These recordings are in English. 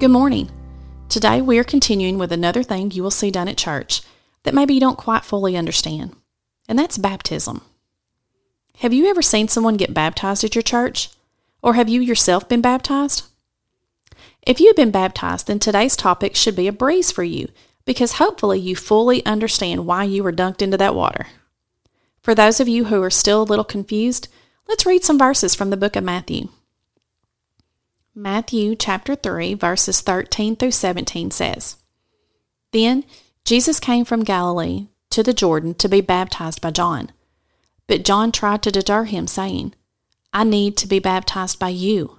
Good morning. Today we are continuing with another thing you will see done at church that maybe you don't quite fully understand, and that's baptism. Have you ever seen someone get baptized at your church? Or have you yourself been baptized? If you have been baptized, then today's topic should be a breeze for you because hopefully you fully understand why you were dunked into that water. For those of you who are still a little confused, let's read some verses from the book of Matthew. Matthew chapter 3, verses 13 through 17 says Then Jesus came from Galilee to the Jordan to be baptized by John. But John tried to deter him, saying, I need to be baptized by you,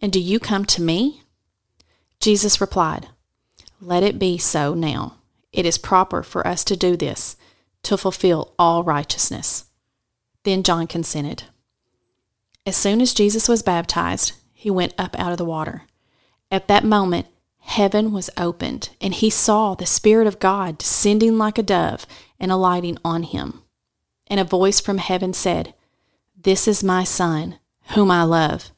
and do you come to me? Jesus replied, Let it be so now. It is proper for us to do this, to fulfill all righteousness. Then John consented. As soon as Jesus was baptized, he went up out of the water. At that moment, heaven was opened, and he saw the Spirit of God descending like a dove and alighting on him. And a voice from heaven said, This is my Son, whom I love.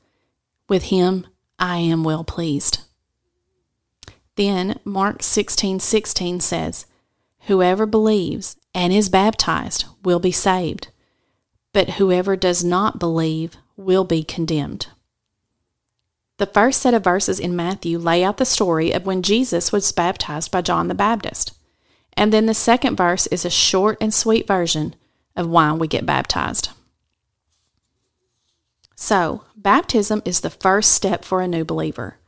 With him I am well pleased. Then Mark 16:16 16 says, Whoever believes and is baptized will be saved, but whoever does not believe will be condemned. The first set of verses in Matthew lay out the story of when Jesus was baptized by John the Baptist. And then the second verse is a short and sweet version of why we get baptized. So, baptism is the first step for a new believer.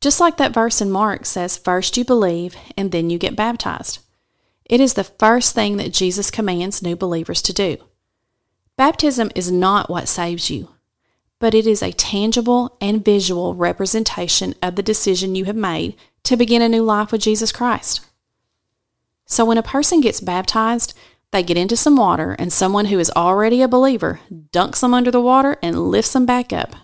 Just like that verse in Mark says, first you believe and then you get baptized. It is the first thing that Jesus commands new believers to do. Baptism is not what saves you but it is a tangible and visual representation of the decision you have made to begin a new life with Jesus Christ. So when a person gets baptized, they get into some water, and someone who is already a believer dunks them under the water and lifts them back up.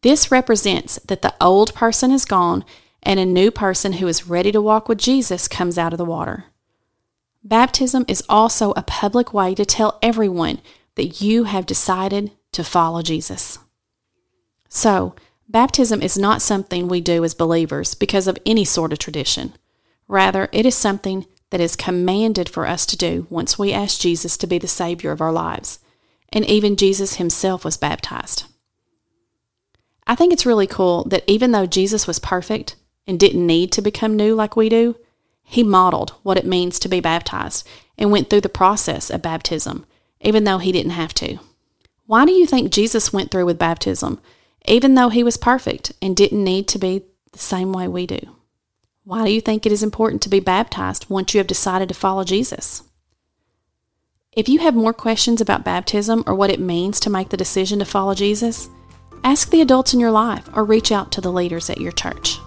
This represents that the old person is gone and a new person who is ready to walk with Jesus comes out of the water. Baptism is also a public way to tell everyone that you have decided to follow Jesus. So, baptism is not something we do as believers because of any sort of tradition. Rather, it is something that is commanded for us to do once we ask Jesus to be the Savior of our lives. And even Jesus himself was baptized. I think it's really cool that even though Jesus was perfect and didn't need to become new like we do, he modeled what it means to be baptized and went through the process of baptism, even though he didn't have to. Why do you think Jesus went through with baptism, even though he was perfect and didn't need to be the same way we do? Why do you think it is important to be baptized once you have decided to follow Jesus? If you have more questions about baptism or what it means to make the decision to follow Jesus, ask the adults in your life or reach out to the leaders at your church.